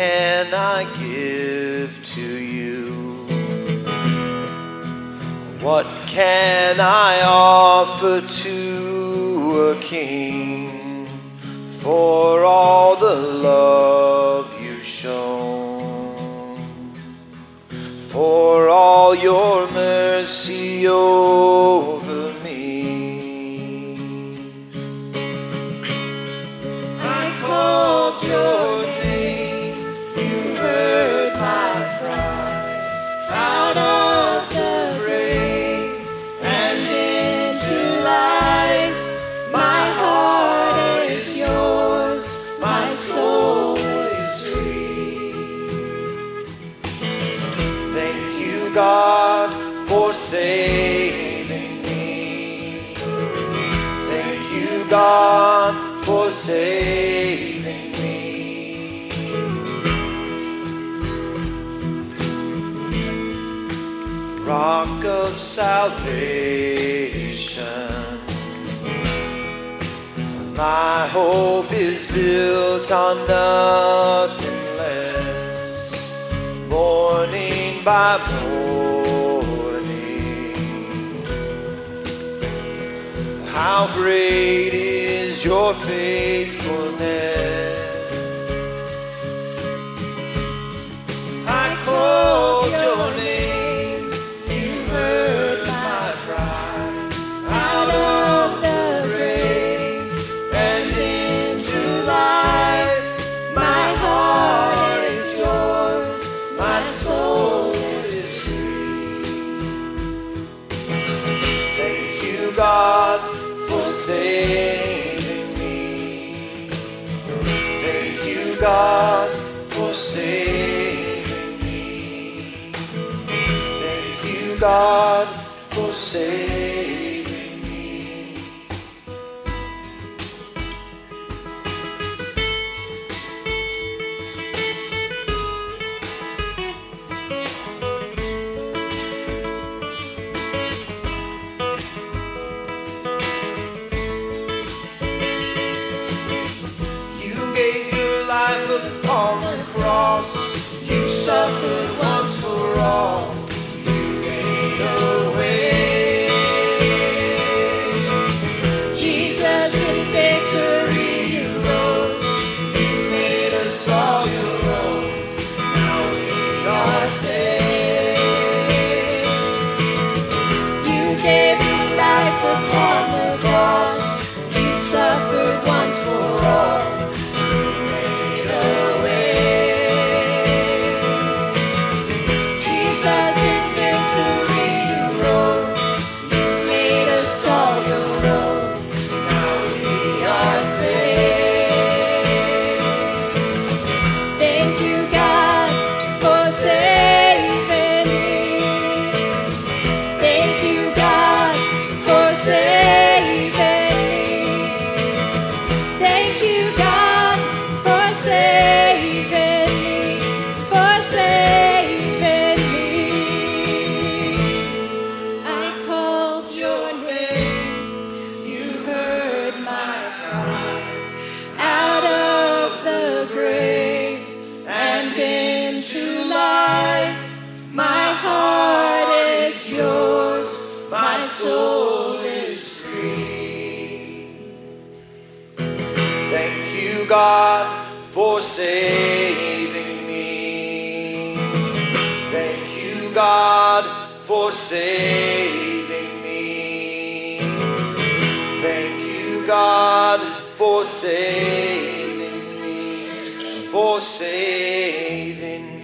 can I give to you? What can I offer to a king for all the love you've shown? For all your mercy, O God, for saving me. Thank you, God, for saving me. Rock of salvation. My hope is built on nothing by morning. How great is your faithfulness? Thank you, God, for saving me. Thank you, God, life Thank you, God, for saving me. Thank you, God, for saving me. Thank you, God, for saving me, for saving my soul is free. Thank you, God, for saving me. Thank you, God, for saving me. Thank you, God, for saving me. For saving